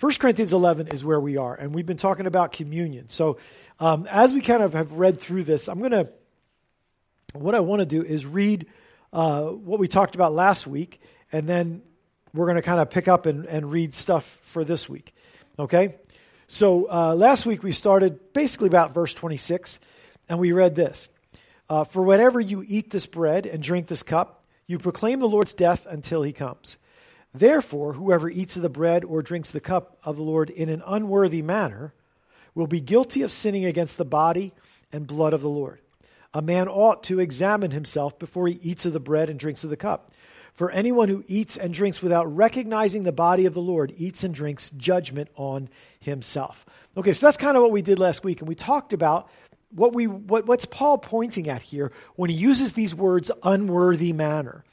1 Corinthians 11 is where we are, and we've been talking about communion. So, um, as we kind of have read through this, I'm going to, what I want to do is read uh, what we talked about last week, and then we're going to kind of pick up and, and read stuff for this week. Okay? So, uh, last week we started basically about verse 26, and we read this uh, For whenever you eat this bread and drink this cup, you proclaim the Lord's death until he comes. Therefore, whoever eats of the bread or drinks the cup of the Lord in an unworthy manner will be guilty of sinning against the body and blood of the Lord. A man ought to examine himself before he eats of the bread and drinks of the cup. For anyone who eats and drinks without recognizing the body of the Lord eats and drinks judgment on himself. Okay, so that's kind of what we did last week, and we talked about what we what, what's Paul pointing at here when he uses these words unworthy manner.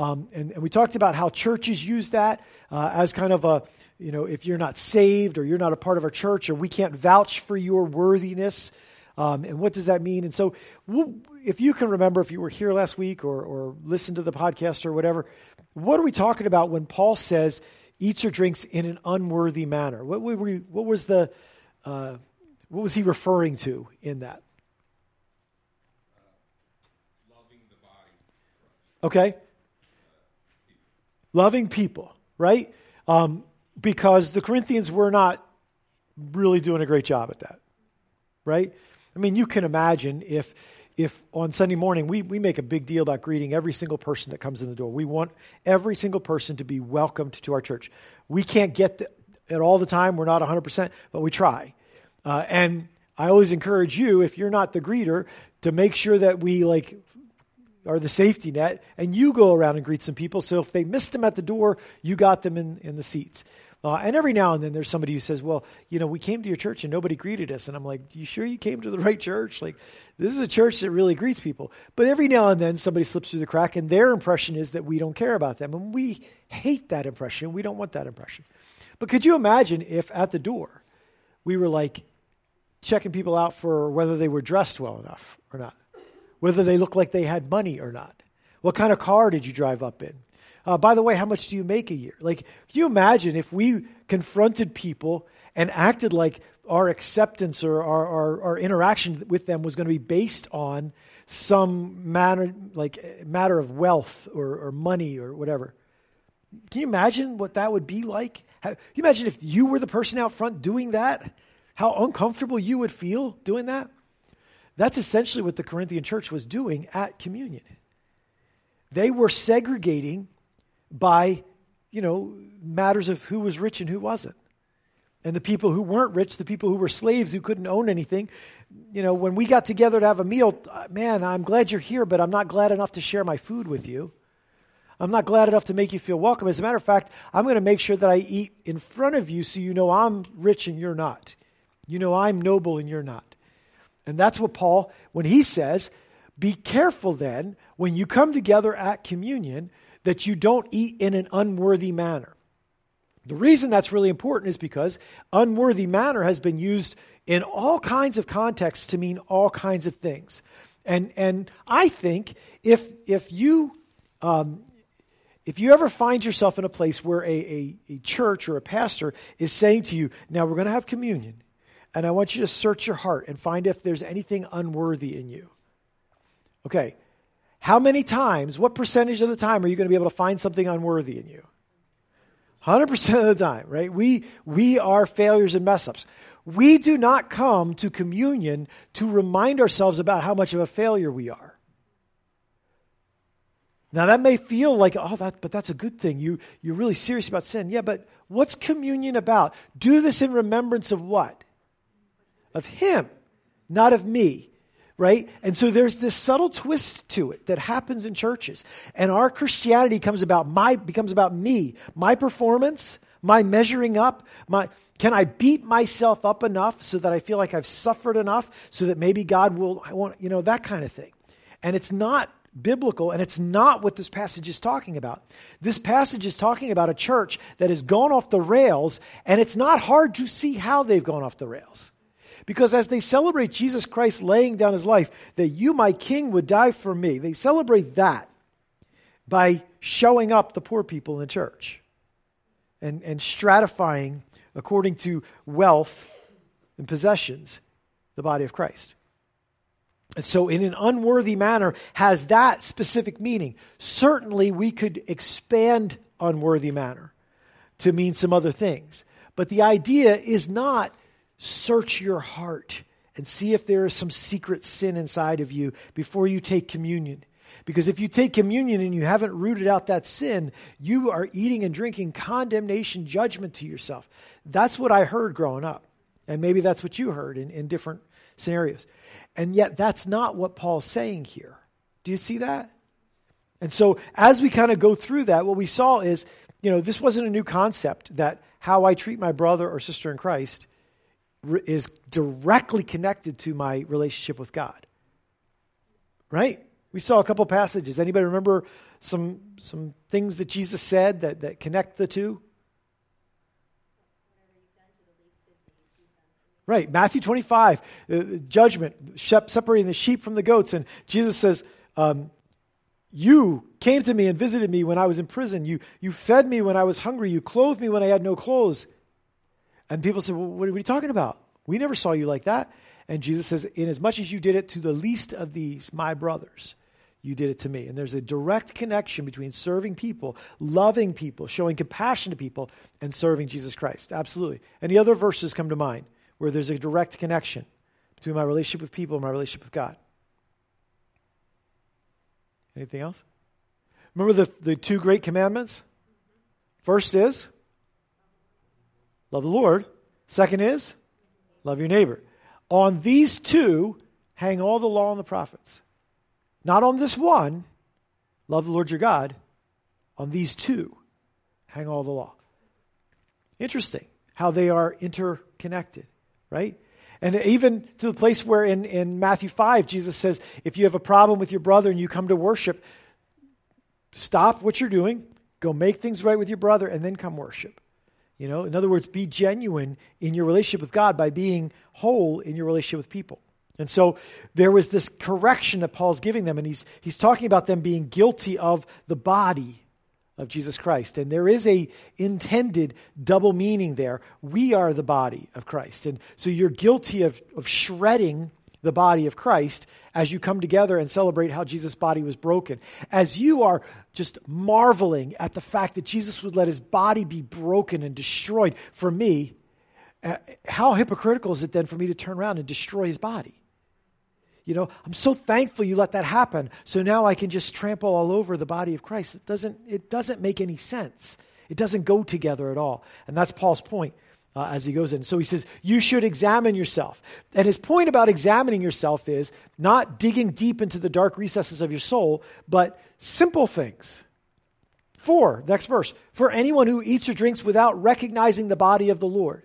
Um, and, and, we talked about how churches use that uh, as kind of a, you know, if you're not saved or you're not a part of our church or we can't vouch for your worthiness. Um, and what does that mean? And so, we'll, if you can remember, if you were here last week or, or listened to the podcast or whatever, what are we talking about when Paul says eats or drinks in an unworthy manner? What, we, what was the, uh, what was he referring to in that? Okay loving people, right? Um, because the Corinthians were not really doing a great job at that, right? I mean, you can imagine if if on Sunday morning we, we make a big deal about greeting every single person that comes in the door. We want every single person to be welcomed to our church. We can't get it all the time. We're not 100%, but we try. Uh, and I always encourage you, if you're not the greeter, to make sure that we like or the safety net, and you go around and greet some people. So if they missed them at the door, you got them in, in the seats. Uh, and every now and then there's somebody who says, Well, you know, we came to your church and nobody greeted us. And I'm like, You sure you came to the right church? Like, this is a church that really greets people. But every now and then somebody slips through the crack and their impression is that we don't care about them. And we hate that impression. We don't want that impression. But could you imagine if at the door we were like checking people out for whether they were dressed well enough or not? Whether they look like they had money or not. What kind of car did you drive up in? Uh, by the way, how much do you make a year? Like, can you imagine if we confronted people and acted like our acceptance or our, our, our interaction with them was going to be based on some matter, like matter of wealth or, or money or whatever? Can you imagine what that would be like? How, you imagine if you were the person out front doing that? How uncomfortable you would feel doing that? That's essentially what the Corinthian church was doing at communion. They were segregating by, you know, matters of who was rich and who wasn't. And the people who weren't rich, the people who were slaves who couldn't own anything, you know, when we got together to have a meal, man, I'm glad you're here, but I'm not glad enough to share my food with you. I'm not glad enough to make you feel welcome. As a matter of fact, I'm going to make sure that I eat in front of you so you know I'm rich and you're not. You know I'm noble and you're not. And that's what Paul, when he says, be careful then when you come together at communion that you don't eat in an unworthy manner. The reason that's really important is because unworthy manner has been used in all kinds of contexts to mean all kinds of things. And, and I think if, if you, um, if you ever find yourself in a place where a, a, a church or a pastor is saying to you, now we're going to have communion, and I want you to search your heart and find if there's anything unworthy in you. Okay, how many times, what percentage of the time are you going to be able to find something unworthy in you? 100% of the time, right? We, we are failures and mess ups. We do not come to communion to remind ourselves about how much of a failure we are. Now that may feel like, oh, that, but that's a good thing. You, you're really serious about sin. Yeah, but what's communion about? Do this in remembrance of what? Of Him, not of me. Right? And so there's this subtle twist to it that happens in churches. And our Christianity comes about my, becomes about me, my performance, my measuring up, my, can I beat myself up enough so that I feel like I've suffered enough so that maybe God will, I want, you know, that kind of thing. And it's not biblical, and it's not what this passage is talking about. This passage is talking about a church that has gone off the rails, and it's not hard to see how they've gone off the rails. Because as they celebrate Jesus Christ laying down his life, that you, my king, would die for me, they celebrate that by showing up the poor people in church and, and stratifying according to wealth and possessions, the body of Christ. And so, in an unworthy manner, has that specific meaning. Certainly, we could expand unworthy manner to mean some other things. But the idea is not search your heart and see if there is some secret sin inside of you before you take communion. Because if you take communion and you haven't rooted out that sin, you are eating and drinking condemnation, judgment to yourself. That's what I heard growing up. And maybe that's what you heard in, in different scenarios. And yet, that's not what Paul's saying here. Do you see that? And so, as we kind of go through that, what we saw is, you know, this wasn't a new concept that how I treat my brother or sister in Christ is directly connected to my relationship with God. Right? We saw a couple passages. Anybody remember some some things that Jesus said that, that connect the two? Right, Matthew 25, uh, judgment, separating the sheep from the goats. And Jesus says, um, You came to me and visited me when I was in prison. You, you fed me when I was hungry. You clothed me when I had no clothes. And people say, Well, what are we talking about? We never saw you like that. And Jesus says, Inasmuch as you did it to the least of these, my brothers, you did it to me. And there's a direct connection between serving people, loving people, showing compassion to people, and serving Jesus Christ. Absolutely. Any other verses come to mind where there's a direct connection between my relationship with people and my relationship with God? Anything else? Remember the, the two great commandments? First is love the Lord. Second is love your neighbor. On these two hang all the law and the prophets. Not on this one, love the Lord your God. On these two hang all the law. Interesting how they are interconnected, right? And even to the place where in, in Matthew 5, Jesus says, if you have a problem with your brother and you come to worship, stop what you're doing, go make things right with your brother, and then come worship. You know, in other words, be genuine in your relationship with God by being whole in your relationship with people. And so there was this correction that Paul's giving them, and he's, he's talking about them being guilty of the body of Jesus Christ. And there is a intended double meaning there. We are the body of Christ. And so you're guilty of, of shredding the body of Christ as you come together and celebrate how Jesus' body was broken. As you are just marveling at the fact that Jesus would let his body be broken and destroyed for me, uh, how hypocritical is it then for me to turn around and destroy his body? You know, I'm so thankful you let that happen. So now I can just trample all over the body of Christ. It doesn't, it doesn't make any sense. It doesn't go together at all. And that's Paul's point uh, as he goes in. So he says, You should examine yourself. And his point about examining yourself is not digging deep into the dark recesses of your soul, but simple things. Four, next verse. For anyone who eats or drinks without recognizing the body of the Lord.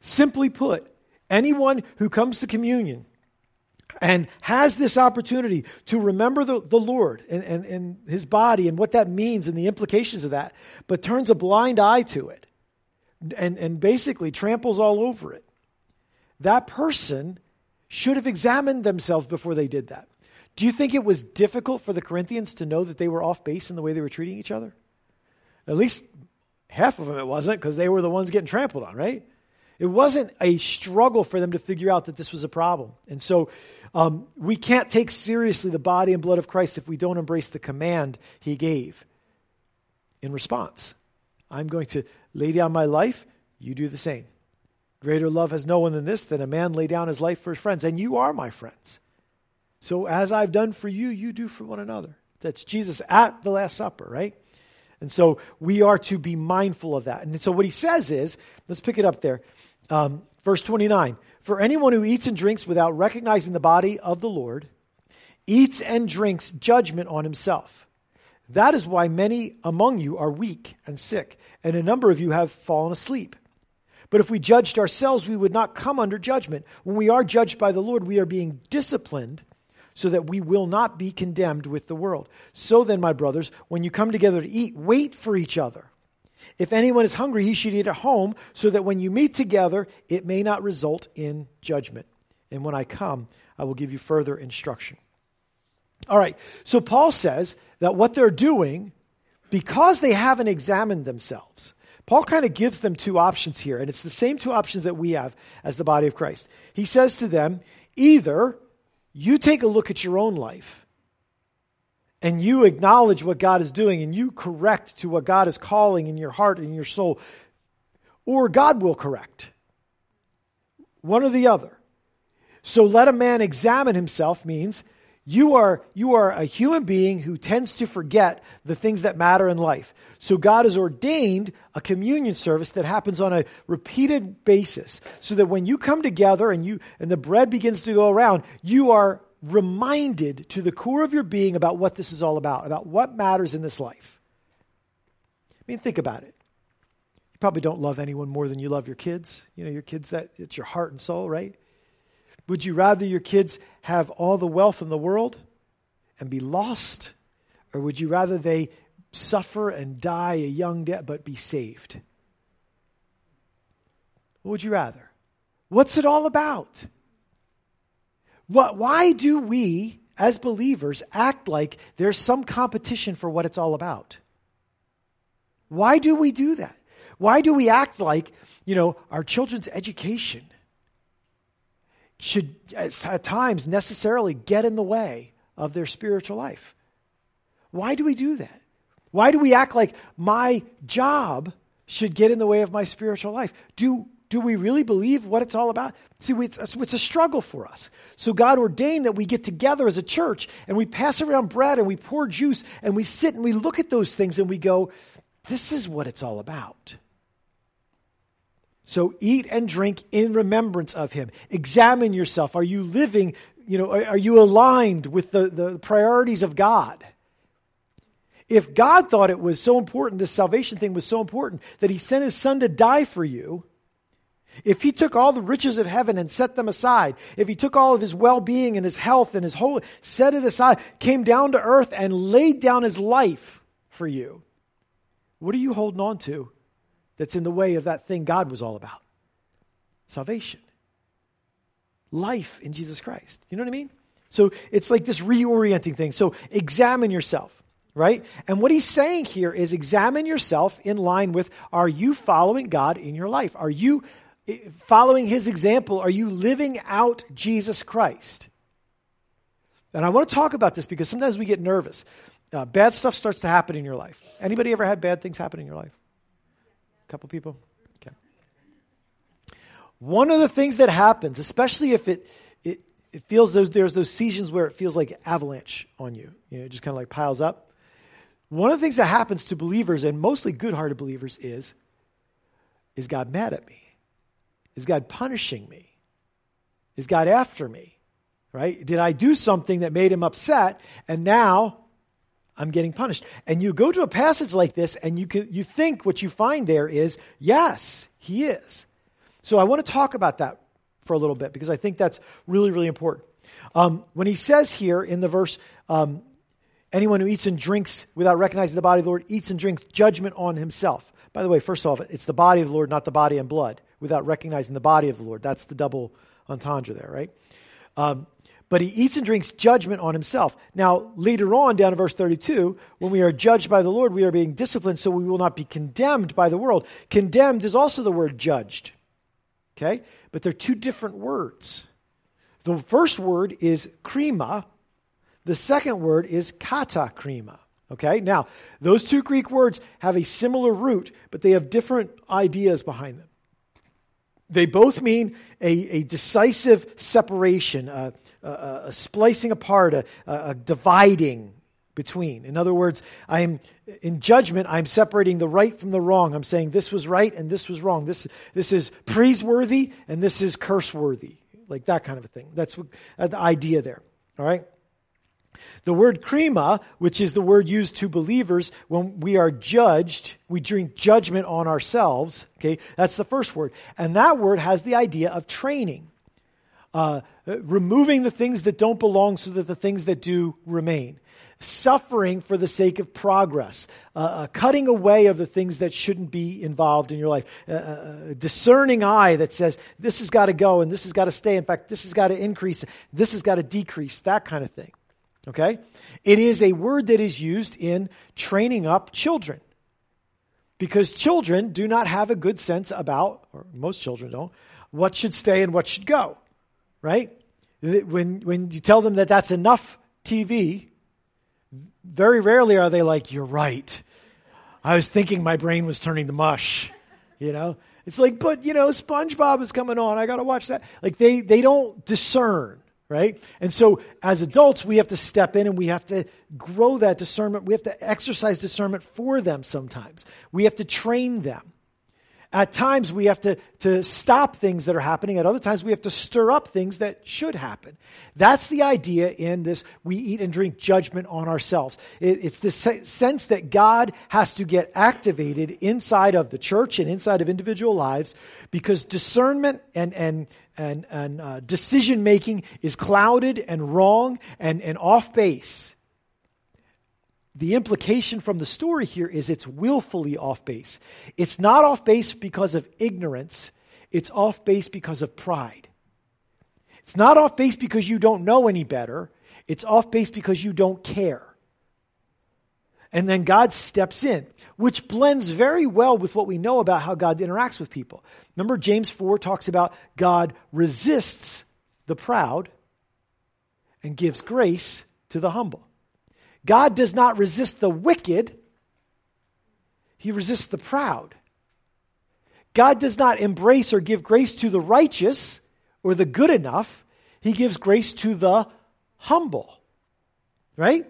Simply put, anyone who comes to communion and has this opportunity to remember the, the Lord and, and, and his body and what that means and the implications of that, but turns a blind eye to it and, and basically tramples all over it, that person should have examined themselves before they did that. Do you think it was difficult for the Corinthians to know that they were off base in the way they were treating each other? At least half of them it wasn't because they were the ones getting trampled on, right? It wasn't a struggle for them to figure out that this was a problem. And so um, we can't take seriously the body and blood of Christ if we don't embrace the command he gave in response. I'm going to lay down my life, you do the same. Greater love has no one than this, that a man lay down his life for his friends. And you are my friends. So as I've done for you, you do for one another. That's Jesus at the Last Supper, right? And so we are to be mindful of that. And so what he says is, let's pick it up there. Um, verse 29 For anyone who eats and drinks without recognizing the body of the Lord eats and drinks judgment on himself. That is why many among you are weak and sick, and a number of you have fallen asleep. But if we judged ourselves, we would not come under judgment. When we are judged by the Lord, we are being disciplined so that we will not be condemned with the world. So then, my brothers, when you come together to eat, wait for each other. If anyone is hungry, he should eat at home, so that when you meet together, it may not result in judgment. And when I come, I will give you further instruction. All right, so Paul says that what they're doing, because they haven't examined themselves, Paul kind of gives them two options here, and it's the same two options that we have as the body of Christ. He says to them, either you take a look at your own life and you acknowledge what God is doing and you correct to what God is calling in your heart and your soul, or God will correct. One or the other. So let a man examine himself means you are, you are a human being who tends to forget the things that matter in life. So God has ordained a communion service that happens on a repeated basis so that when you come together and you and the bread begins to go around, you are reminded to the core of your being about what this is all about, about what matters in this life. I mean, think about it. You probably don't love anyone more than you love your kids. You know, your kids that it's your heart and soul, right? Would you rather your kids have all the wealth in the world and be lost? Or would you rather they suffer and die a young death but be saved? What would you rather? What's it all about? What, why do we, as believers, act like there's some competition for what it's all about? Why do we do that? Why do we act like, you know, our children's education should at times necessarily get in the way of their spiritual life. Why do we do that? Why do we act like my job should get in the way of my spiritual life? Do, do we really believe what it's all about? See, it's, it's a struggle for us. So God ordained that we get together as a church and we pass around bread and we pour juice and we sit and we look at those things and we go, this is what it's all about. So eat and drink in remembrance of him. Examine yourself. Are you living, you know, are, you aligned with the, the priorities of God? If God thought it was so important, this salvation thing was so important that he sent his son to die for you, if he took all the riches of heaven and set them aside, if he took all of his well being and his health and his whole, set it aside, came down to earth and laid down his life for you, what are you holding on to that's in the way of that thing God was all about salvation, life in Jesus Christ. You know what I mean? So it's like this reorienting thing. So examine yourself, right? And what he's saying here is examine yourself in line with are you following God in your life? Are you eh, following his example? Are you living out Jesus Christ? And I want to talk about this because sometimes we get nervous. Uh, bad stuff starts to happen in your life. Anybody ever had bad things happen in your life? Couple people? Okay. One of the things that happens, especially if it, it, it feels those, there's those seasons where it feels like avalanche on you, you know, it just kind of like piles up. One of the things that happens to believers, and mostly good hearted believers, is is God mad at me? Is God punishing me? Is God after me? Right? Did I do something that made him upset and now I'm getting punished. And you go to a passage like this and you, can, you think what you find there is, yes, he is. So I want to talk about that for a little bit because I think that's really, really important. Um, when he says here in the verse, um, anyone who eats and drinks without recognizing the body of the Lord eats and drinks judgment on himself. By the way, first of all, it's the body of the Lord, not the body and blood, without recognizing the body of the Lord. That's the double entendre there, right? Um, but he eats and drinks judgment on himself. Now, later on, down in verse 32, when we are judged by the Lord, we are being disciplined so we will not be condemned by the world. Condemned is also the word judged. Okay? But they're two different words. The first word is krima, the second word is kata krima. Okay? Now, those two Greek words have a similar root, but they have different ideas behind them. They both mean a, a decisive separation, a, a, a splicing apart, a, a dividing between. In other words, I'm in judgment, I'm separating the right from the wrong. I'm saying this was right and this was wrong. This, this is praiseworthy and this is curseworthy. Like that kind of a thing. That's what, uh, the idea there. All right? The word krima, which is the word used to believers when we are judged, we drink judgment on ourselves. Okay, that's the first word. And that word has the idea of training, uh, removing the things that don't belong so that the things that do remain. Suffering for the sake of progress, uh, uh, cutting away of the things that shouldn't be involved in your life, uh, uh, uh discerning eye that says this has got to go and this has got to stay. In fact, this has got to increase, this has got to decrease, that kind of thing. Okay? It is a word that is used in training up children. because children do not have a good sense about, or most children don't, what should stay and what should go, right? When, when you tell them that that's enough TV, very rarely are they like, You're right. I was thinking my brain was turning to mush. You know? It's like, but you know, SpongeBob is coming on. I gotta watch that. Like they they don't discern, right? And so as adults, we have to step in and we have to grow that discernment. We have to exercise discernment for them sometimes. We have to train them. At times, we have to, to stop things that are happening. At other times, we have to stir up things that should happen. That's the idea in this we eat and drink judgment on ourselves. It, it's the se- sense that God has to get activated inside of the church and inside of individual lives because discernment and, and, and, and uh, decision making is clouded and wrong and, and off base the implication from the story here is it's willfully off base. It's not off base because of ignorance, it's off base because of pride. It's not off base because you don't know any better, it's off base because you don't care. And then God steps in, which blends very well with what we know about how God interacts with people. Remember, James 4 talks about God resists the proud and gives grace to the humble. God does not resist the wicked, He resists the proud. God does not embrace or give grace to the righteous or the good enough, He gives grace to the humble. Right?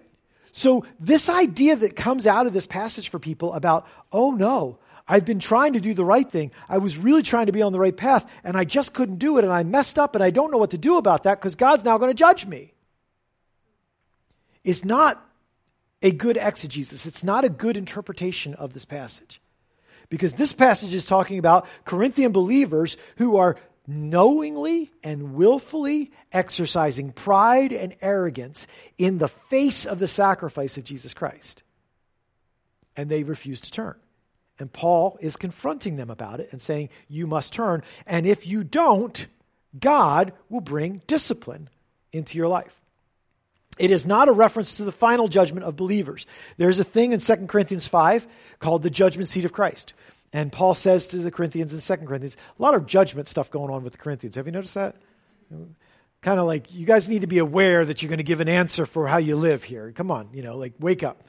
So, this idea that comes out of this passage for people about, oh no, I've been trying to do the right thing. I was really trying to be on the right path, and I just couldn't do it, and I messed up, and I don't know what to do about that because God's now going to judge me. Is not a good exegesis. It's not a good interpretation of this passage. Because this passage is talking about Corinthian believers who are knowingly and willfully exercising pride and arrogance in the face of the sacrifice of Jesus Christ. And they refuse to turn. And Paul is confronting them about it and saying, You must turn. And if you don't, God will bring discipline into your life. It is not a reference to the final judgment of believers. There's a thing in 2 Corinthians 5 called the judgment seat of Christ. And Paul says to the Corinthians in 2 Corinthians, a lot of judgment stuff going on with the Corinthians. Have you noticed that? Kind of like, you guys need to be aware that you're going to give an answer for how you live here. Come on, you know, like, wake up.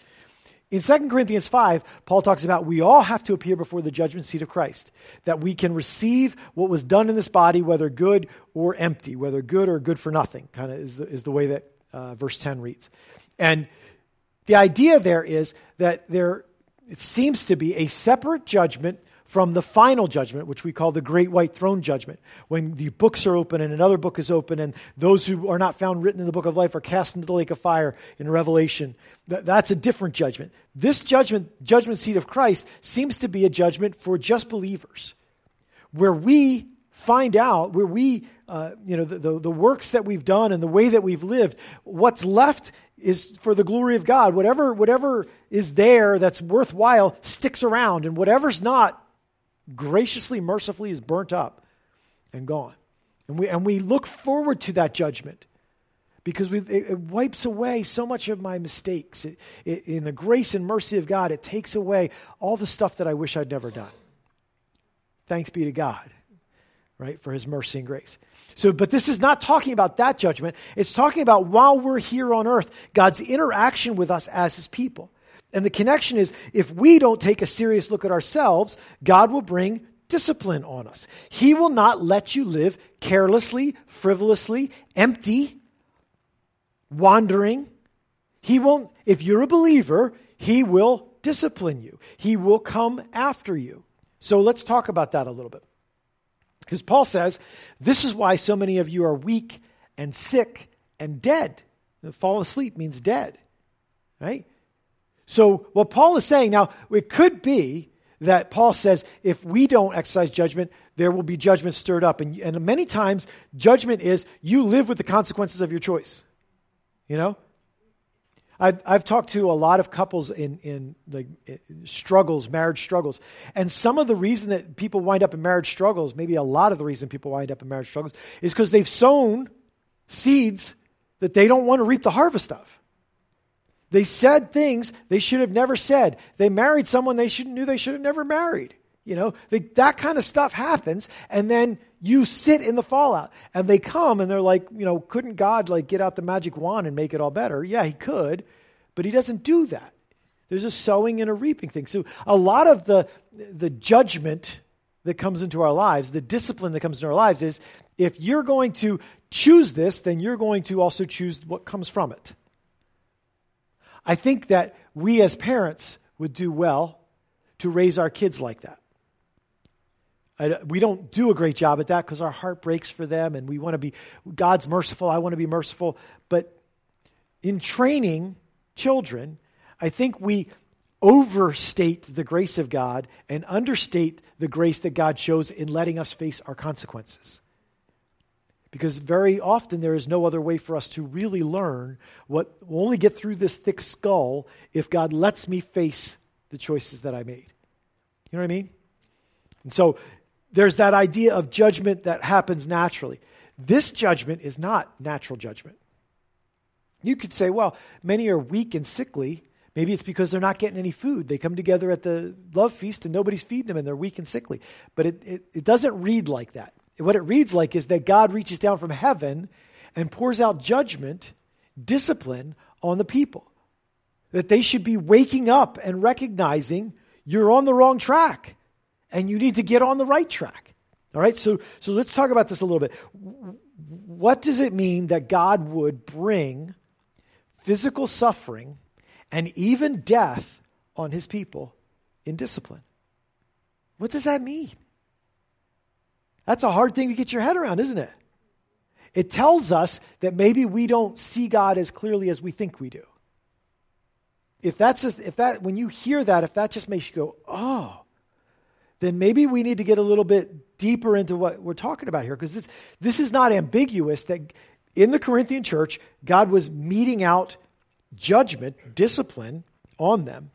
In 2 Corinthians 5, Paul talks about we all have to appear before the judgment seat of Christ, that we can receive what was done in this body, whether good or empty, whether good or good for nothing, kind of is the, is the way that uh, verse 10 reads. And the idea there is that there it seems to be a separate judgment from the final judgment, which we call the great white throne judgment, when the books are open and another book is open, and those who are not found written in the book of life are cast into the lake of fire in Revelation. That's a different judgment. This judgment, judgment seat of Christ, seems to be a judgment for just believers, where we find out, where we uh, you know, the, the, the works that we've done and the way that we've lived, what's left is for the glory of God. Whatever, whatever is there that's worthwhile sticks around, and whatever's not, graciously, mercifully is burnt up and gone. And we, and we look forward to that judgment because we, it, it, wipes away so much of my mistakes. It, it, in the grace and mercy of God, it takes away all the stuff that I wish I'd never done. Thanks be to God, right, for his mercy and grace. So, but this is not talking about that judgment. It's talking about while we're here on earth, God's interaction with us as his people. And the connection is if we don't take a serious look at ourselves, God will bring discipline on us. He will not let you live carelessly, frivolously, empty, wandering. He won't, if you're a believer, He will discipline you, He will come after you. So let's talk about that a little bit. Because Paul says, this is why so many of you are weak and sick and dead. Fall asleep means dead, right? So, what Paul is saying now, it could be that Paul says if we don't exercise judgment, there will be judgment stirred up. And, and many times, judgment is you live with the consequences of your choice. You know? I've, I've talked to a lot of couples in, in like eh, struggles, marriage struggles. And some of the reason that people wind up in marriage struggles, maybe a lot of the reason people wind up in marriage struggles, is because they've sown seeds that they don't want to reap the harvest of. They said things they should have never said. They married someone they should, knew they should have never married. You know, they, that kind of stuff happens, and then you sit in the fallout. And they come and they're like, you know, couldn't God like get out the magic wand and make it all better? Yeah, he could, but he doesn't do that. There's a sowing and a reaping thing. So a lot of the the judgment that comes into our lives, the discipline that comes into our lives is if you're going to choose this, then you're going to also choose what comes from it. I think that we as parents would do well to raise our kids like that. I, we don't do a great job at that because our heart breaks for them and we want to be, God's merciful, I want to be merciful. But in training children, I think we overstate the grace of God and understate the grace that God shows in letting us face our consequences. Because very often there is no other way for us to really learn what will only get through this thick skull if God lets me face the choices that I made. You know what I mean? And so there's that idea of judgment that happens naturally. This judgment is not natural judgment. You could say, well, many are weak and sickly. Maybe it's because they're not getting any food. They come together at the love feast and nobody's feeding them and they're weak and sickly. But it, it, it doesn't read like that. What it reads like is that God reaches down from heaven and pours out judgment, discipline on the people. That they should be waking up and recognizing you're on the wrong track and you need to get on the right track. All right, so, so let's talk about this a little bit. What does it mean that God would bring physical suffering and even death on his people in discipline? What does that mean? That's a hard thing to get your head around, isn't it? It tells us that maybe we don't see God as clearly as we think we do. If that's a, if that when you hear that, if that just makes you go, "Oh," then maybe we need to get a little bit deeper into what we're talking about here because this this is not ambiguous that in the Corinthian church, God was meting out judgment, discipline on them.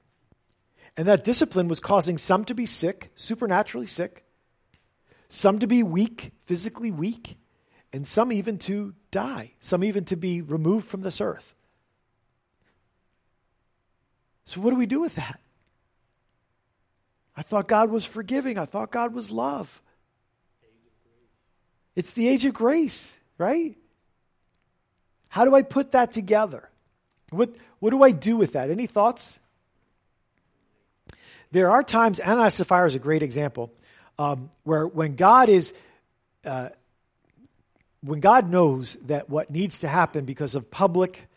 And that discipline was causing some to be sick, supernaturally sick, some to be weak, physically weak, and some even to die, some even to be removed from this earth. So, what do we do with that? I thought God was forgiving, I thought God was love. It's the age of grace, right? How do I put that together? What, what do I do with that? Any thoughts? There are times, Ananias Sapphira is a great example um, where when God is, uh, when God knows that what needs to happen because of public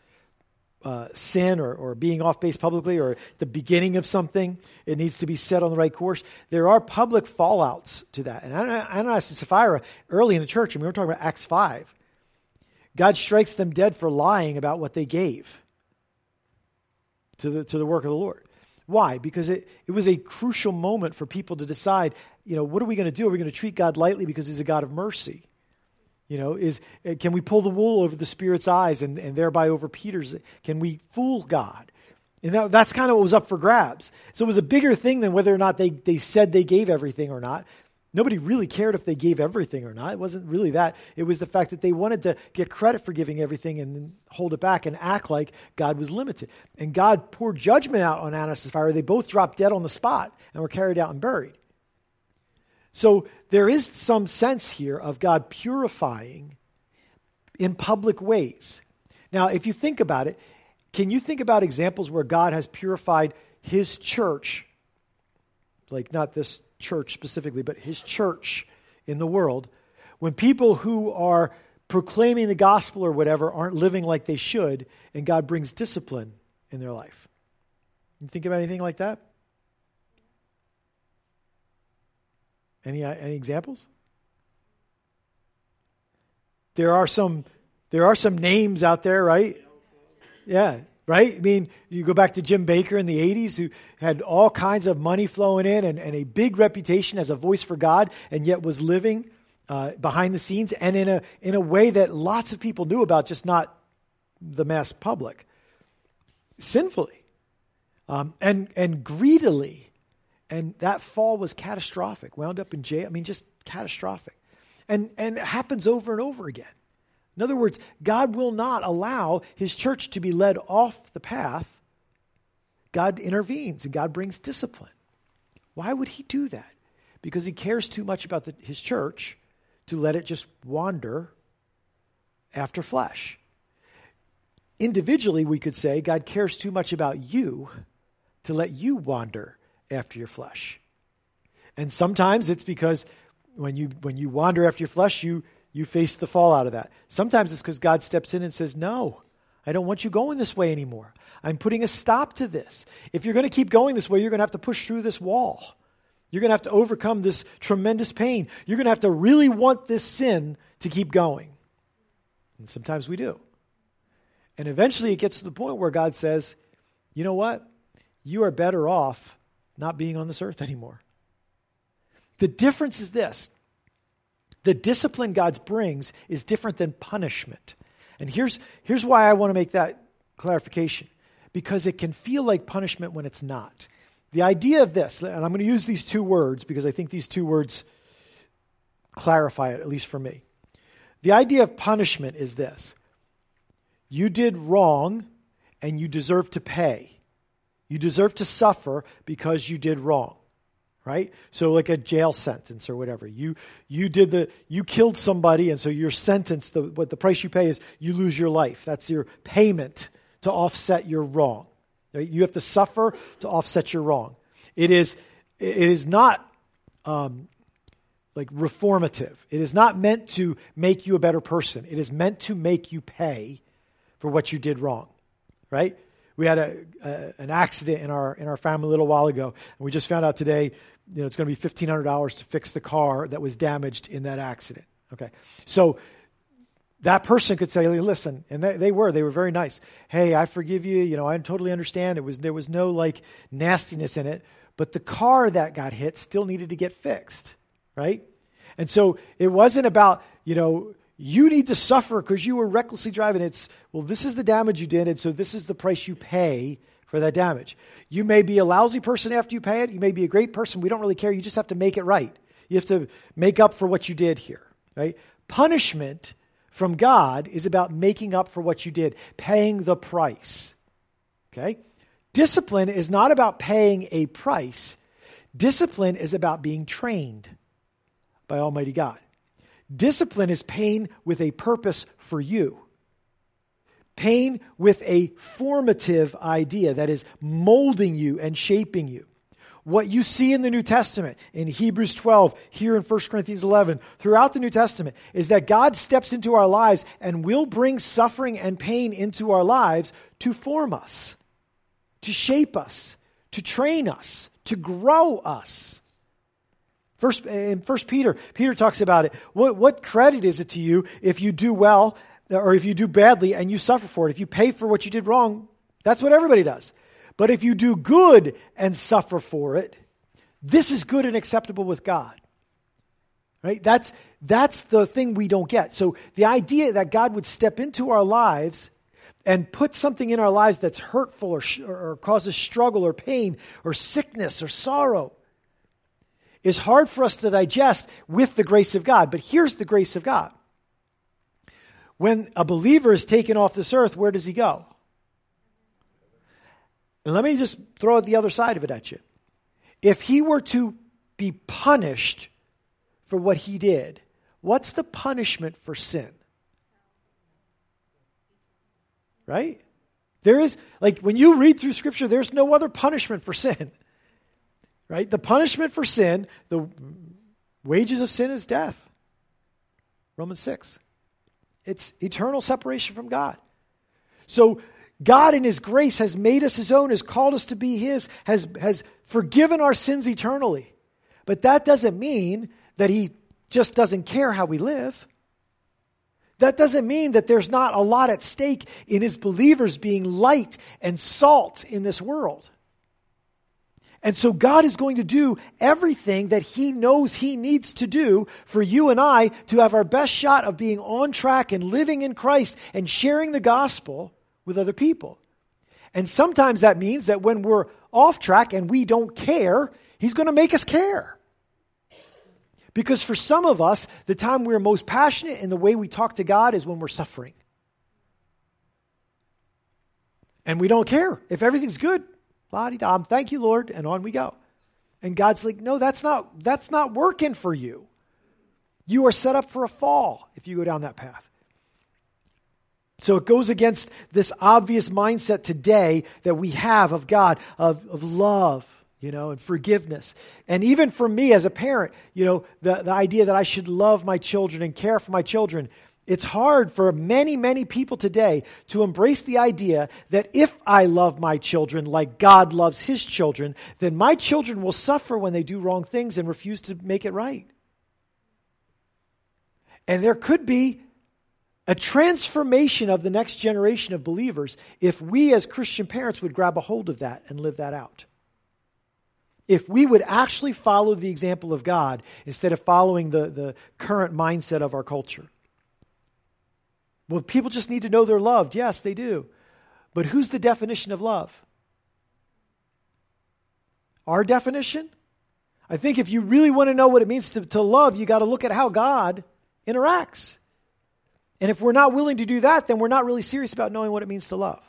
uh, sin or, or being off base publicly or the beginning of something, it needs to be set on the right course. There are public fallouts to that. And Ananias and Sapphira, early in the church, and we were talking about Acts 5, God strikes them dead for lying about what they gave to the, to the work of the Lord. Why? Because it, it was a crucial moment for people to decide, you know, what are we going to do? Are we going to treat God lightly because he's a God of mercy? You know, is uh, can we pull the wool over the Spirit's eyes and, and thereby over Peter's? Can we fool God? And that, that's kind of what was up for grabs. So it was a bigger thing than whether or not they, they said they gave everything or not. Nobody really cared if they gave everything or not. It wasn't really that. It was the fact that they wanted to get credit for giving everything and hold it back and act like God was limited. And God poured judgment out on Ananias and Sapphira. They both dropped dead on the spot and were carried out and buried. So there is some sense here of God purifying in public ways. Now, if you think about it, can you think about examples where God has purified his church? Like, not this church specifically, but his church in the world, when people who are proclaiming the gospel or whatever aren't living like they should, and God brings discipline in their life. You think about anything like that? Any, uh, any examples? There are some there are some names out there, right? Yeah, right? I mean, you go back to Jim Bakker in the 80s, who had all kinds of money flowing in and, and a big reputation as a voice for God, and yet was living uh, behind the scenes and in a, in a way that lots of people knew about, just not the mass public. Sinfully um, and, and greedily. And that fall was catastrophic. Wound up in jail. I mean, just catastrophic. And, and it happens over and over again. In other words, God will not allow his church to be led off the path God intervenes and God brings discipline. Why would he do that? Because he cares too much about the, his church to let it just wander after flesh. Individually, we could say God cares too much about you to let you wander after your flesh. And sometimes it's because when you when you wander after your flesh, you you face the fallout of that. Sometimes it's because God steps in and says, "No, I don't want you going this way anymore. I'm putting a stop to this. If you're going to keep going this way, you're going to have to push through this wall. You're going to have to overcome this tremendous pain. You're going to have to really want this sin to keep going." And sometimes we do. And eventually it gets to the point where God says, "You know what? You are better off not being on this earth anymore." The difference is this the discipline God brings is different than punishment. And here's, here's why I want to make that clarification because it can feel like punishment when it's not. The idea of this, and I'm going to use these two words because I think these two words clarify it, at least for me. The idea of punishment is this you did wrong and you deserve to pay. You deserve to suffer because you did wrong right? So like a jail sentence or whatever. You you did the you killed somebody and so your sentence the what the price you pay is you lose your life. That's your payment to offset your wrong right? you have to suffer to offset your wrong. It is it is not um, like reformative. It is not meant to make you a better person. It is meant to make you pay for what you did wrong right we had a, a, an accident in our in our family a little while ago, and we just found out today, you know, it's going to be fifteen hundred dollars to fix the car that was damaged in that accident. Okay, so that person could say, "Listen," and they, they were they were very nice. Hey, I forgive you. You know, I totally understand. It was there was no like nastiness in it, but the car that got hit still needed to get fixed, right? And so it wasn't about you know you need to suffer because you were recklessly driving. It's, well, this is the damage you did, and so this is the price you pay for that damage. You may be a lousy person after you pay it. You may be a great person. We don't really care. You just have to make it right. You have to make up for what you did here, right? Punishment from God is about making up for what you did, paying the price. Okay? Discipline is not about paying a price. Discipline is about being trained by Almighty God. Discipline is pain with a purpose for you. Pain with a formative idea that is molding you and shaping you. What you see in the New Testament, in Hebrews 12, here in 1 Corinthians 11, throughout the New Testament, is that God steps into our lives and will bring suffering and pain into our lives to form us, to shape us, to train us, to grow us. First, in First Peter, Peter talks about it. What, what credit is it to you if you do well or if you do badly and you suffer for it? If you pay for what you did wrong, that's what everybody does. But if you do good and suffer for it, this is good and acceptable with God. Right? That's, that's the thing we don't get. So the idea that God would step into our lives and put something in our lives that's hurtful or, or causes struggle or pain or sickness or sorrow is hard for us to digest with the grace of God. But here's the grace of God. When a believer is taken off this earth, where does he go? And let me just throw the other side of it at you. If he were to be punished for what he did, what's the punishment for sin? Right? There is, like, when you read through Scripture, there's no other punishment for sin. Right? The punishment for sin, the wages of sin is death. Romans 6. It's eternal separation from God. So God in his grace has made us his own, has called us to be his, has, has forgiven our sins eternally. But that doesn't mean that he just doesn't care how we live. That doesn't mean that there's not a lot at stake in his believers being light and salt in this world. And so God is going to do everything that He knows He needs to do for you and I to have our best shot of being on track and living in Christ and sharing the gospel with other people. And sometimes that means that when we're off track and we don't care, He's going to make us care. Because for some of us, the time we're most passionate in the way we talk to God is when we're suffering. And we don't care. If everything's good, Thank you, Lord. And on we go. And God's like, no, that's not, that's not working for you. You are set up for a fall if you go down that path. So it goes against this obvious mindset today that we have of God, of, of love, you know, and forgiveness. And even for me as a parent, you know, the, the idea that I should love my children and care for my children. It's hard for many, many people today to embrace the idea that if I love my children like God loves his children, then my children will suffer when they do wrong things and refuse to make it right. And there could be a transformation of the next generation of believers if we as Christian parents would grab a hold of that and live that out. If we would actually follow the example of God instead of following the, the current mindset of our culture. Well, people just need to know they're loved. Yes, they do. But who's the definition of love? Our definition? I think if you really want to know what it means to, to love, you got to look at how God interacts. And if we're not willing to do that, then we're not really serious about knowing what it means to love.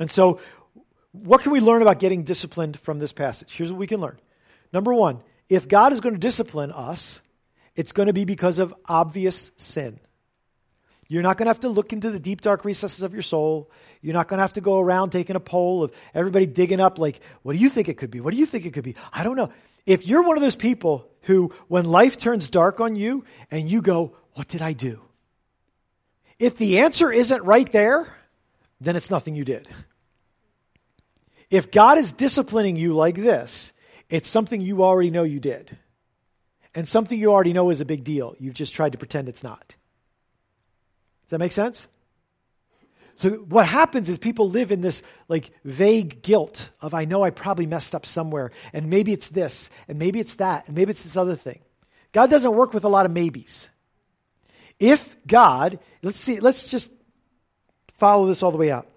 And so, what can we learn about getting disciplined from this passage? Here's what we can learn. Number one, if God is going to discipline us, it's going to be because of obvious sin. You're not going to have to look into the deep, dark recesses of your soul. You're not going to have to go around taking a poll of everybody digging up, like, what do you think it could be? What do you think it could be? I don't know. If you're one of those people who, when life turns dark on you and you go, What did I do? If the answer isn't right there, then it's nothing you did. If God is disciplining you like this, it's something you already know you did. And something you already know is a big deal. You've just tried to pretend it's not. Does that make sense? So what happens is people live in this like vague guilt of I know I probably messed up somewhere and maybe it's this and maybe it's that and maybe it's this other thing. God doesn't work with a lot of maybes. If God, let's see, let's just follow this all the way out.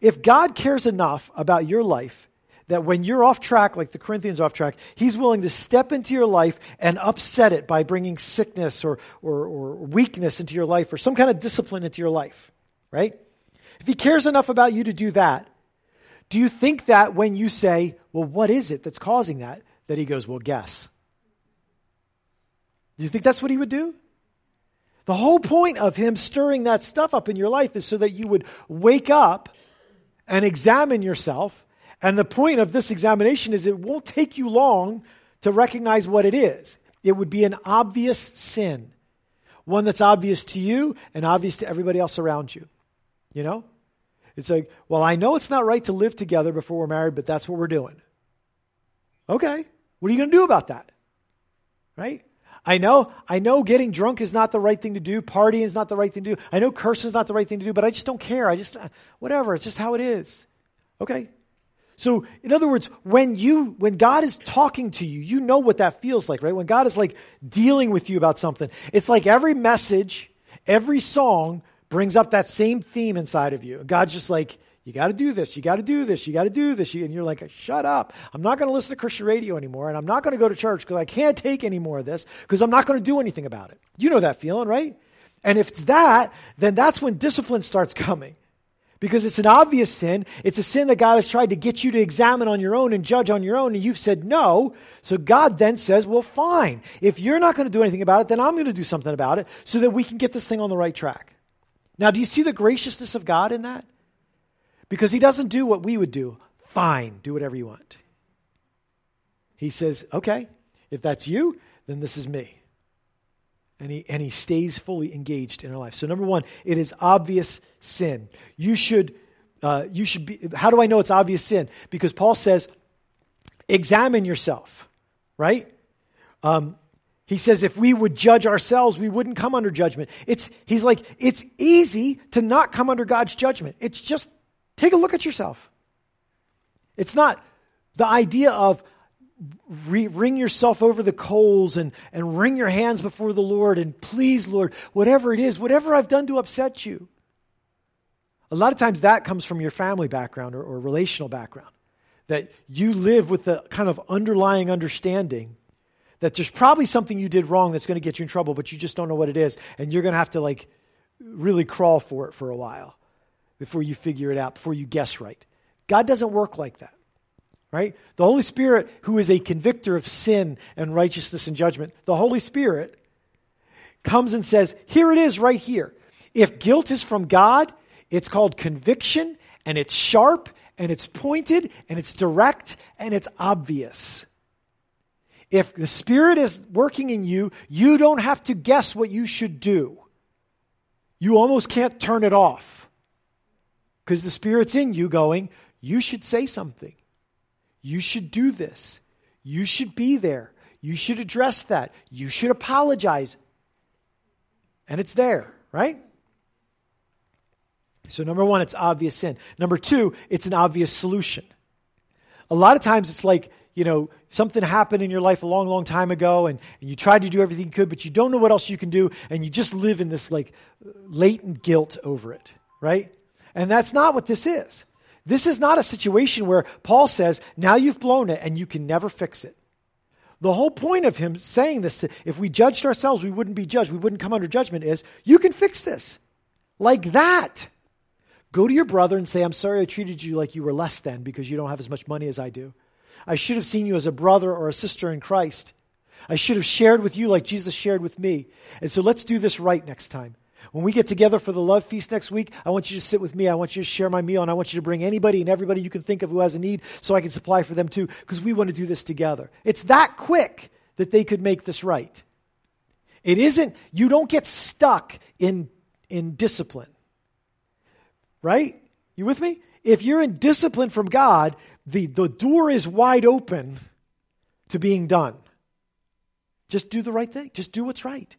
If God cares enough about your life that when you're off track, like the Corinthians off track, he's willing to step into your life and upset it by bringing sickness or, or, or weakness into your life or some kind of discipline into your life, right? If he cares enough about you to do that, do you think that when you say, well, what is it that's causing that, that he goes, well, guess? Do you think that's what he would do? The whole point of him stirring that stuff up in your life is so that you would wake up and examine yourself. And the point of this examination is it won't take you long to recognize what it is. It would be an obvious sin, one that's obvious to you and obvious to everybody else around you. You know? It's like, well, I know it's not right to live together before we're married, but that's what we're doing. Okay. What are you going to do about that? Right? I know, I know getting drunk is not the right thing to do. Partying is not the right thing to do. I know cursing is not the right thing to do, but I just don't care. I just, whatever. It's just how it is. Okay. So, in other words, when you, when God is talking to you, you know what that feels like, right? When God is like dealing with you about something, it's like every message, every song brings up that same theme inside of you. God's just like, you got to do this, you got to do this, you got to do this. And you're like, shut up. I'm not going to listen to Christian radio anymore, and I'm not going to go to church because I can't take any more of this because I'm not going to do anything about it. You know that feeling, right? And if it's that, then that's when discipline starts coming. Because it's an obvious sin. It's a sin that God has tried to get you to examine on your own and judge on your own, and you've said no. So God then says, Well, fine. If you're not going to do anything about it, then I'm going to do something about it so that we can get this thing on the right track. Now, do you see the graciousness of God in that? Because he doesn't do what we would do. Fine, do whatever you want. He says, okay, if that's you, then this is me. And he, and he stays fully engaged in our life. So, number one, it is obvious sin. You should, uh, you should be, how do I know it's obvious sin? Because Paul says, examine yourself, right? Um, he says if we would judge ourselves, we wouldn't come under judgment. It's, he's like, it's easy to not come under God's judgment. It's just take a look at yourself. It's not the idea of re- wring yourself over the coals and, and wring your hands before the Lord and please, Lord, whatever it is, whatever I've done to upset you. A lot of times that comes from your family background or, or relational background. That you live with the kind of underlying understanding that there's probably something you did wrong that's going to get you in trouble, but you just don't know what it is, and you're going to have to like really crawl for it for a while. before you figure it out, before you guess right. God doesn't work like that. Right? The Holy Spirit, who is a convictor of sin and righteousness and judgment, the Holy Spirit comes and says, Here it is right here. If guilt is from God, it's called conviction, and it's sharp, and it's pointed, and it's direct, and it's obvious. If the Spirit is working in you, you don't have to guess what you should do. You almost can't turn it off because the Spirit's in you going, you should say something. You should do this. You should be there. You should address that. You should apologize. And it's there, right? So, number one, it's obvious sin. Number two, it's an obvious solution. A lot of times it's like, you know, something happened in your life a long, long time ago and, and you tried to do everything you could, but you don't know what else you can do, and you just live in this like latent guilt over it, right? And that's not what this is. This is not a situation where Paul says, now you've blown it and you can never fix it. The whole point of him saying this, if we judged ourselves, we wouldn't be judged, we wouldn't come under judgment, is you can fix this. Like that. Go to your brother and say, I'm sorry I treated you like you were less than because you don't have as much money as I do. I should have seen you as a brother or a sister in Christ. I should have shared with you like Jesus shared with me. And so let's do this right next time. When we get together for the love feast next week, I want you to sit with me. I want you to share my meal, and I want you to bring anybody and everybody you can think of who has a need so I can supply for them too, because we want to do this together. It's that quick that they could make this right. It isn't, you don't get stuck in, in discipline. Right? You with me? If you're in discipline from God, the, the door is wide open to being done. Just do the right thing. Just do what's right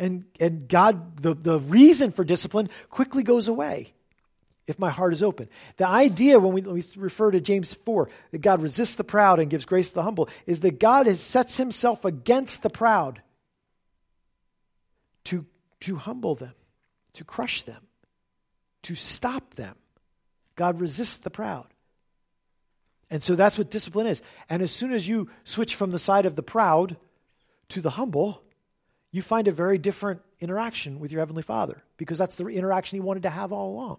and, and God, the, the reason for discipline quickly goes away if my heart is open. The idea when we, when we refer to James 4, that God resists the proud and gives grace to the humble, is that God sets himself against the proud to, to humble them, to crush them, to stop them. God resists the proud. And so that's what discipline is. And as soon as you switch from the side of the proud to the humble, you find a very different interaction with your Heavenly Father because that's the interaction He wanted to have all along.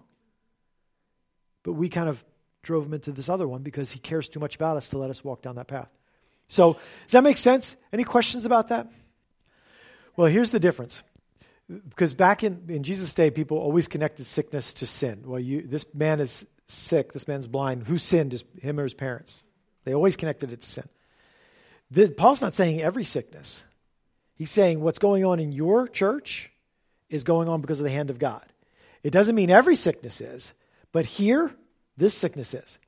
But we kind of drove Him into this other one because He cares too much about us to let us walk down that path. So, does that make sense? Any questions about that? Well, here's the difference. Because back in, in Jesus' day, people always connected sickness to sin. Well, you, this man is sick, this man's blind. Who sinned? Is him or his parents? They always connected it to sin. Paul's not saying every sickness. He's saying what's going on in your church is going on because of the hand of God. It doesn't mean every sickness is, but here, this sickness is.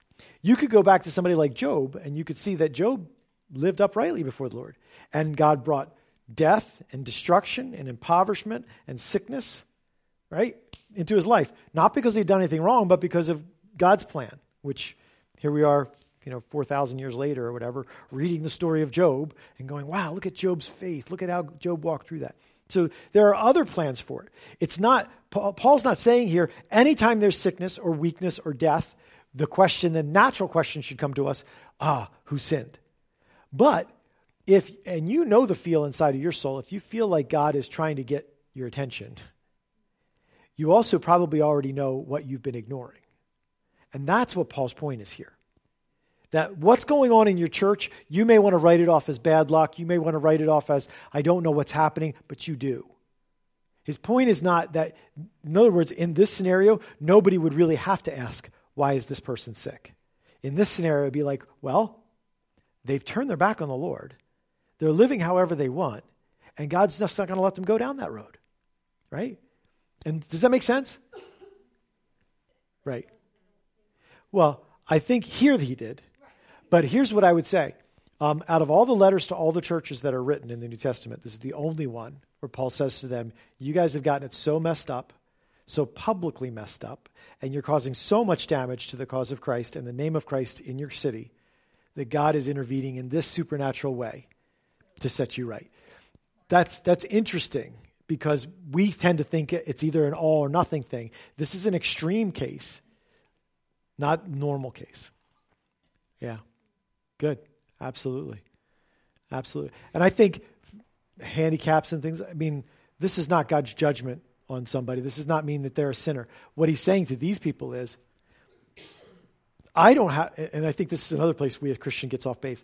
You could go back to somebody like Job, and you could see that Job lived uprightly before the Lord. And God brought death and destruction and impoverishment and sickness, right, into his life. Not because he'd done anything wrong, but because of God's plan, which here we are you know, 4,000 years later or whatever, reading the story of Job and going, wow, look at Job's faith. Look at how Job walked through that. So there are other plans for it. It's not, Paul's not saying here, anytime there's sickness or weakness or death, the question, the natural question should come to us ah, who sinned? But if, and you know the feel inside of your soul, if you feel like God is trying to get your attention, you also probably already know what you've been ignoring. And that's what Paul's point is here that what's going on in your church, you may want to write it off as bad luck. You may want to write it off as, I don't know what's happening, but you do. His point is not that, in other words, in this scenario, nobody would really have to ask, why is this person sick? In this scenario, it'd be like, well, they've turned their back on the Lord. They're living however they want, and God's just not going to let them go down that road. Right? And does that make sense? Right. Well, I think here he did. But here's what I would say. Um, out of all the letters to all the churches that are written in the New Testament, this is the only one where Paul says to them, You guys have gotten it so messed up, so publicly messed up, and you're causing so much damage to the cause of Christ and the name of Christ in your city that God is intervening in this supernatural way to set you right. That's, that's interesting because we tend to think it's either an all or nothing thing. This is an extreme case, not normal case. Yeah. Good. Absolutely. Absolutely. And I think handicaps and things, I mean, this is not God's judgment on somebody. This does not mean that they're a sinner. What he's saying to these people is, I don't have, and I think this is another place we as Christian gets off base.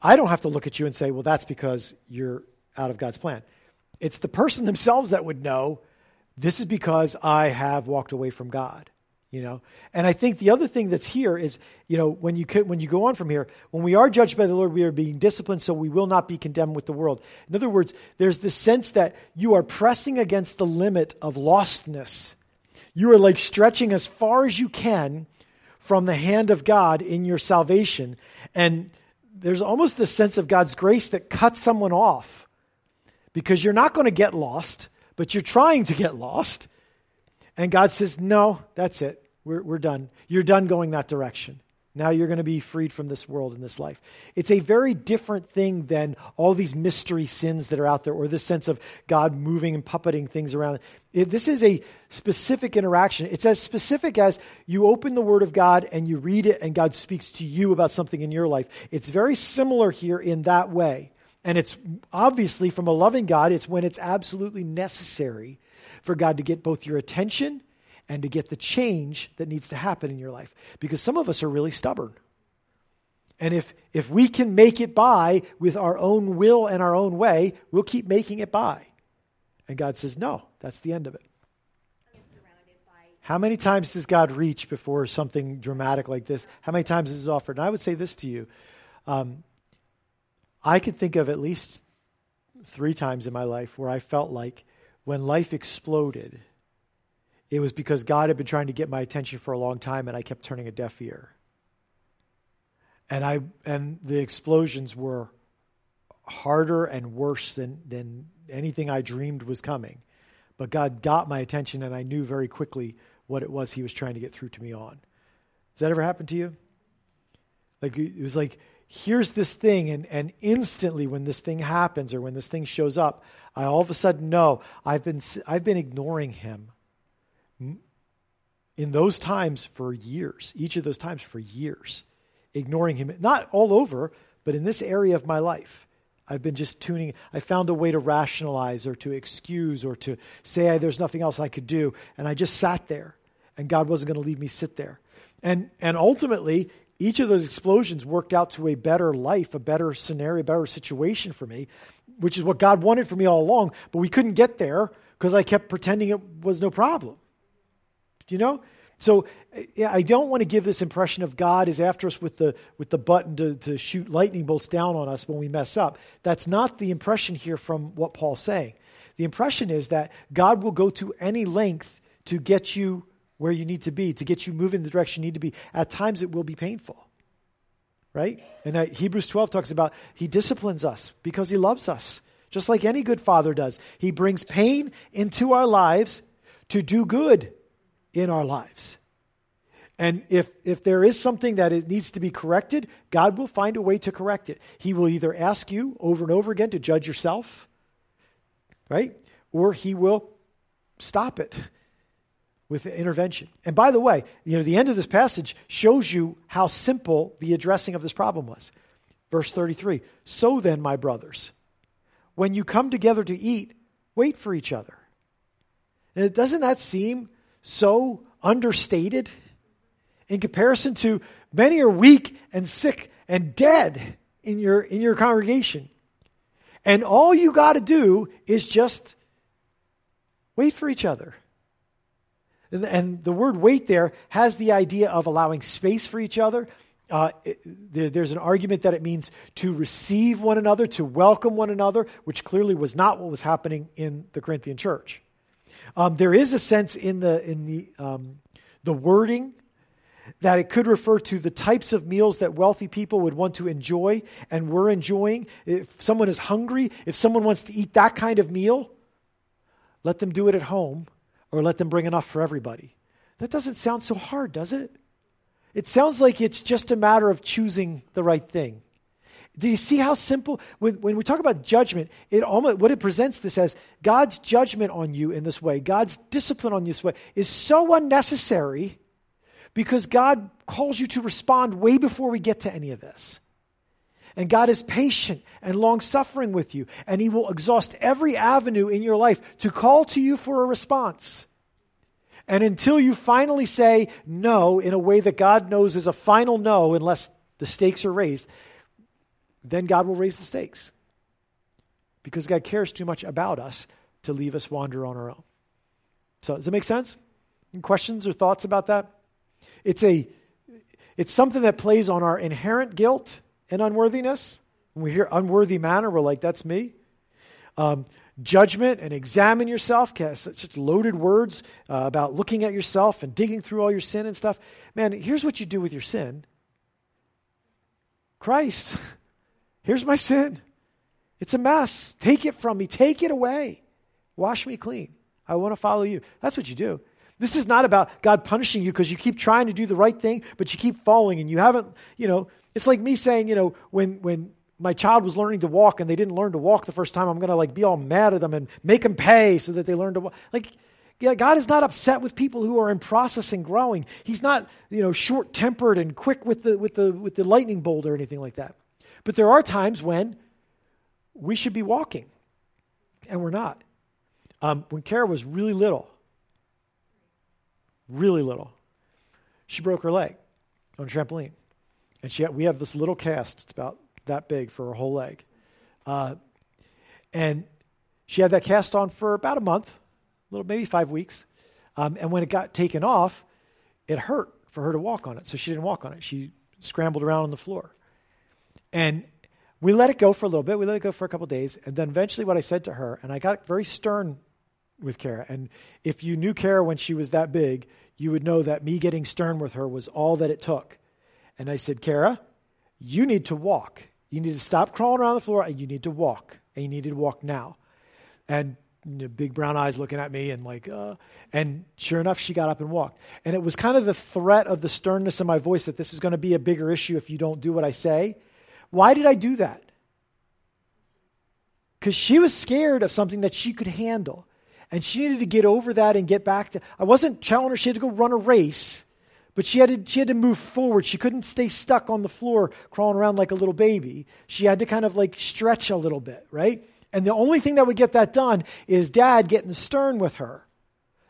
I don't have to look at you and say, well, that's because you're out of God's plan. It's the person themselves that would know this is because I have walked away from God. You know, and I think the other thing that's here is, you know, when you when you go on from here, when we are judged by the Lord, we are being disciplined, so we will not be condemned with the world. In other words, there's this sense that you are pressing against the limit of lostness. You are like stretching as far as you can from the hand of God in your salvation, and there's almost the sense of God's grace that cuts someone off because you're not going to get lost, but you're trying to get lost. And God says, No, that's it. We're, we're done. You're done going that direction. Now you're going to be freed from this world and this life. It's a very different thing than all these mystery sins that are out there or this sense of God moving and puppeting things around. It, this is a specific interaction. It's as specific as you open the Word of God and you read it and God speaks to you about something in your life. It's very similar here in that way. And it's obviously from a loving God, it's when it's absolutely necessary for God to get both your attention and to get the change that needs to happen in your life. Because some of us are really stubborn. And if, if we can make it by with our own will and our own way, we'll keep making it by. And God says, no, that's the end of it. How many times does God reach before something dramatic like this? How many times is it offered? And I would say this to you. Um, I could think of at least three times in my life where I felt like when life exploded, it was because God had been trying to get my attention for a long time and I kept turning a deaf ear. And I and the explosions were harder and worse than, than anything I dreamed was coming. But God got my attention and I knew very quickly what it was he was trying to get through to me on. Does that ever happen to you? Like it was like here's this thing and, and instantly when this thing happens or when this thing shows up i all of a sudden know i've been i've been ignoring him in those times for years, each of those times for years, ignoring him, not all over, but in this area of my life. I've been just tuning. I found a way to rationalize or to excuse or to say there's nothing else I could do. And I just sat there, and God wasn't going to leave me sit there. And, and ultimately, each of those explosions worked out to a better life, a better scenario, a better situation for me, which is what God wanted for me all along. But we couldn't get there because I kept pretending it was no problem. Do you know? So I don't want to give this impression of God is after us with the, with the button to, to shoot lightning bolts down on us when we mess up. That's not the impression here from what Paul's saying. The impression is that God will go to any length to get you where you need to be, to get you moving in the direction you need to be. At times it will be painful. Right? And Hebrews 12 talks about he disciplines us because he loves us, just like any good father does. He brings pain into our lives to do good in our lives. And if, if there is something that it needs to be corrected, God will find a way to correct it. He will either ask you over and over again to judge yourself, right? Or he will stop it with intervention. And by the way, you know, the end of this passage shows you how simple the addressing of this problem was. Verse 33 So then, my brothers, when you come together to eat, wait for each other. And doesn't that seem so understated in comparison to many are weak and sick and dead in your in your congregation. And all you got to do is just wait for each other. And, and, the word wait there has the idea of allowing space for each other. Uh, it, there, there's an argument that it means to receive one another, to welcome one another, which clearly was not what was happening in the Corinthian church. Um, there is a sense in the in the um, the wording that it could refer to the types of meals that wealthy people would want to enjoy and were enjoying. If someone is hungry, if someone wants to eat that kind of meal, let them do it at home or let them bring enough for everybody. That doesn't sound so hard, does it? It sounds like it's just a matter of choosing the right thing. Do you see how simple? When, when we talk about judgment, it almost, what it presents this as God's judgment on you in this way, God's discipline on you this way, is so unnecessary because God calls you to respond way before we get to any of this. And God is patient and long suffering with you, and He will exhaust every avenue in your life to call to you for a response. And until you finally say no in a way that God knows is a final no, unless the stakes are raised, then God will raise the stakes. Because God cares too much about us to leave us wander on our own. So, does that make sense? Any questions or thoughts about that? It's a it's something that plays on our inherent guilt and unworthiness. When we hear unworthy manner, we're like, that's me. Um, judgment and examine yourself, such loaded words uh, about looking at yourself and digging through all your sin and stuff. Man, here's what you do with your sin Christ, here's my sin. It's a mess. Take it from me, take it away. Wash me clean. I want to follow you. That's what you do. This is not about God punishing you because you keep trying to do the right thing, but you keep falling and you haven't, you know, it's like me saying, you know, when, when my child was learning to walk and they didn't learn to walk the first time, I'm going to like be all mad at them and make them pay so that they learn to walk. Like, yeah, God is not upset with people who are in process and growing. He's not, you know, short tempered and quick with the, with, the, with the lightning bolt or anything like that. But there are times when we should be walking and we're not. Um, when Kara was really little, really little. She broke her leg on a trampoline. And she had, we have this little cast, it's about that big for her whole leg. Uh, and she had that cast on for about a month, a little maybe five weeks. Um, and when it got taken off, it hurt for her to walk on it. So she didn't walk on it. She scrambled around on the floor. And we let it go for a little bit. We let it go for a couple days. And then eventually, what I said to her, and I got very stern with Kara. And if you knew Kara when she was that big, you would know that me getting stern with her was all that it took. And I said, Kara, you need to walk. You need to stop crawling around the floor and you need to walk. And you need to walk now. And you know, big brown eyes looking at me and like, uh, and sure enough, she got up and walked. And it was kind of the threat of the sternness in my voice that this is going to be a bigger issue if you don't do what I say. Why did I do that? Because she was scared of something that she could handle. And she needed to get over that and get back to. I wasn't telling her she had to go run a race, but she had to, she had to move forward. She couldn't stay stuck on the floor crawling around like a little baby. She had to kind of like stretch a little bit, right? And the only thing that would get that done is dad getting stern with her.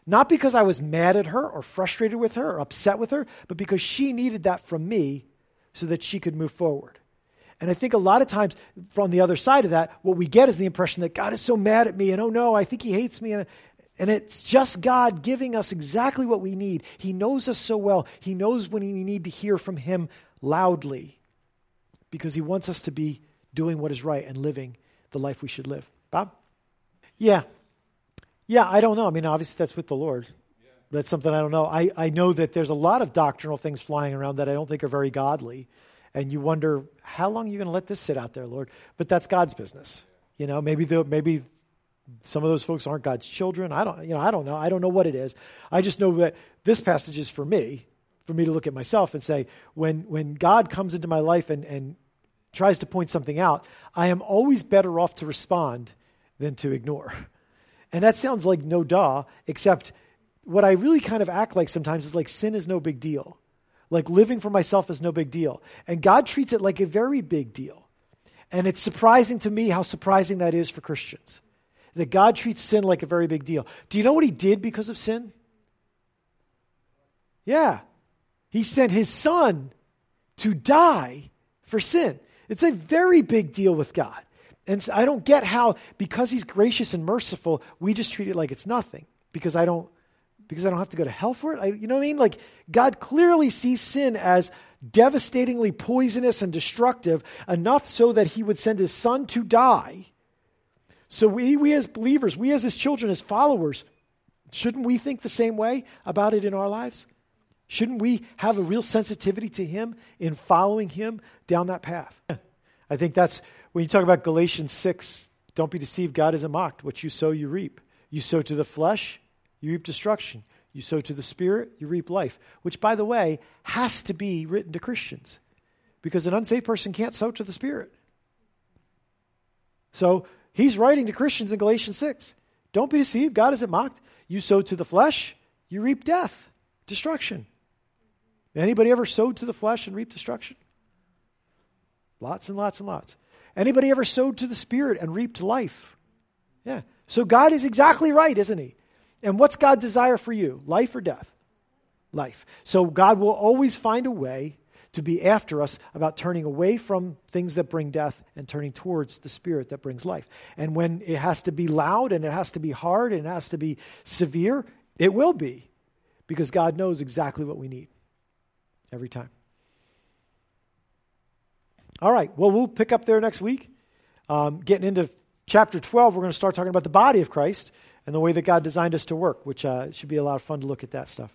Not because I was mad at her or frustrated with her or upset with her, but because she needed that from me so that she could move forward. And I think a lot of times from the other side of that, what we get is the impression that God is so mad at me and oh no, I think he hates me. And, and it's just God giving us exactly what we need. He knows us so well. He knows when we need to hear from him loudly because he wants us to be doing what is right and living the life we should live. Bob? Yeah. Yeah, I don't know. I mean, obviously that's with the Lord. That's something I don't know. I, I know that there's a lot of doctrinal things flying around that I don't think are very godly and you wonder how long are you going to let this sit out there, Lord? But that's God's business. You know, maybe the, maybe some of those folks aren't God's children. I don't, you know, I don't know. I don't know what it is. I just know that this passage is for me, for me to look at myself and say, when when God comes into my life and and tries to point something out, I am always better off to respond than to ignore. And that sounds like no duh, except what I really kind of act like sometimes is like sin is no big deal. Like living for myself is no big deal. And God treats it like a very big deal. And it's surprising to me how surprising that is for Christians. That God treats sin like a very big deal. Do you know what he did because of sin? Yeah. He sent his son to die for sin. It's a very big deal with God. And so I don't get how, because he's gracious and merciful, we just treat it like it's nothing. Because I don't because I don't have to go to hell for it. I, you know what I mean? Like, God clearly sees sin as devastatingly poisonous and destructive, enough so that he would send his son to die. So, we, we as believers, we as his children, as followers, shouldn't we think the same way about it in our lives? Shouldn't we have a real sensitivity to him in following him down that path? I think that's when you talk about Galatians 6, don't be deceived, God isn't mocked. What you sow, you reap. You sow to the flesh, you reap destruction. You sow to the Spirit, you reap life, which, by the way, has to be written to Christians because an unsaved person can't sow to the Spirit. So he's writing to Christians in Galatians 6. Don't be deceived. God isn't mocked. You sow to the flesh, you reap death, destruction. Anybody ever sowed to the flesh and reaped destruction? Lots and lots and lots. Anybody ever sowed to the Spirit and reaped life? Yeah. So God is exactly right, isn't He? And what's God's desire for you? Life or death? Life. So God will always find a way to be after us about turning away from things that bring death and turning towards the Spirit that brings life. And when it has to be loud and it has to be hard and it has to be severe, it will be because God knows exactly what we need every time. All right, well, we'll pick up there next week. Um, getting into chapter 12, we're going to start talking about the body of Christ and the way that God designed us to work, which uh, should be a lot of fun to look at that stuff.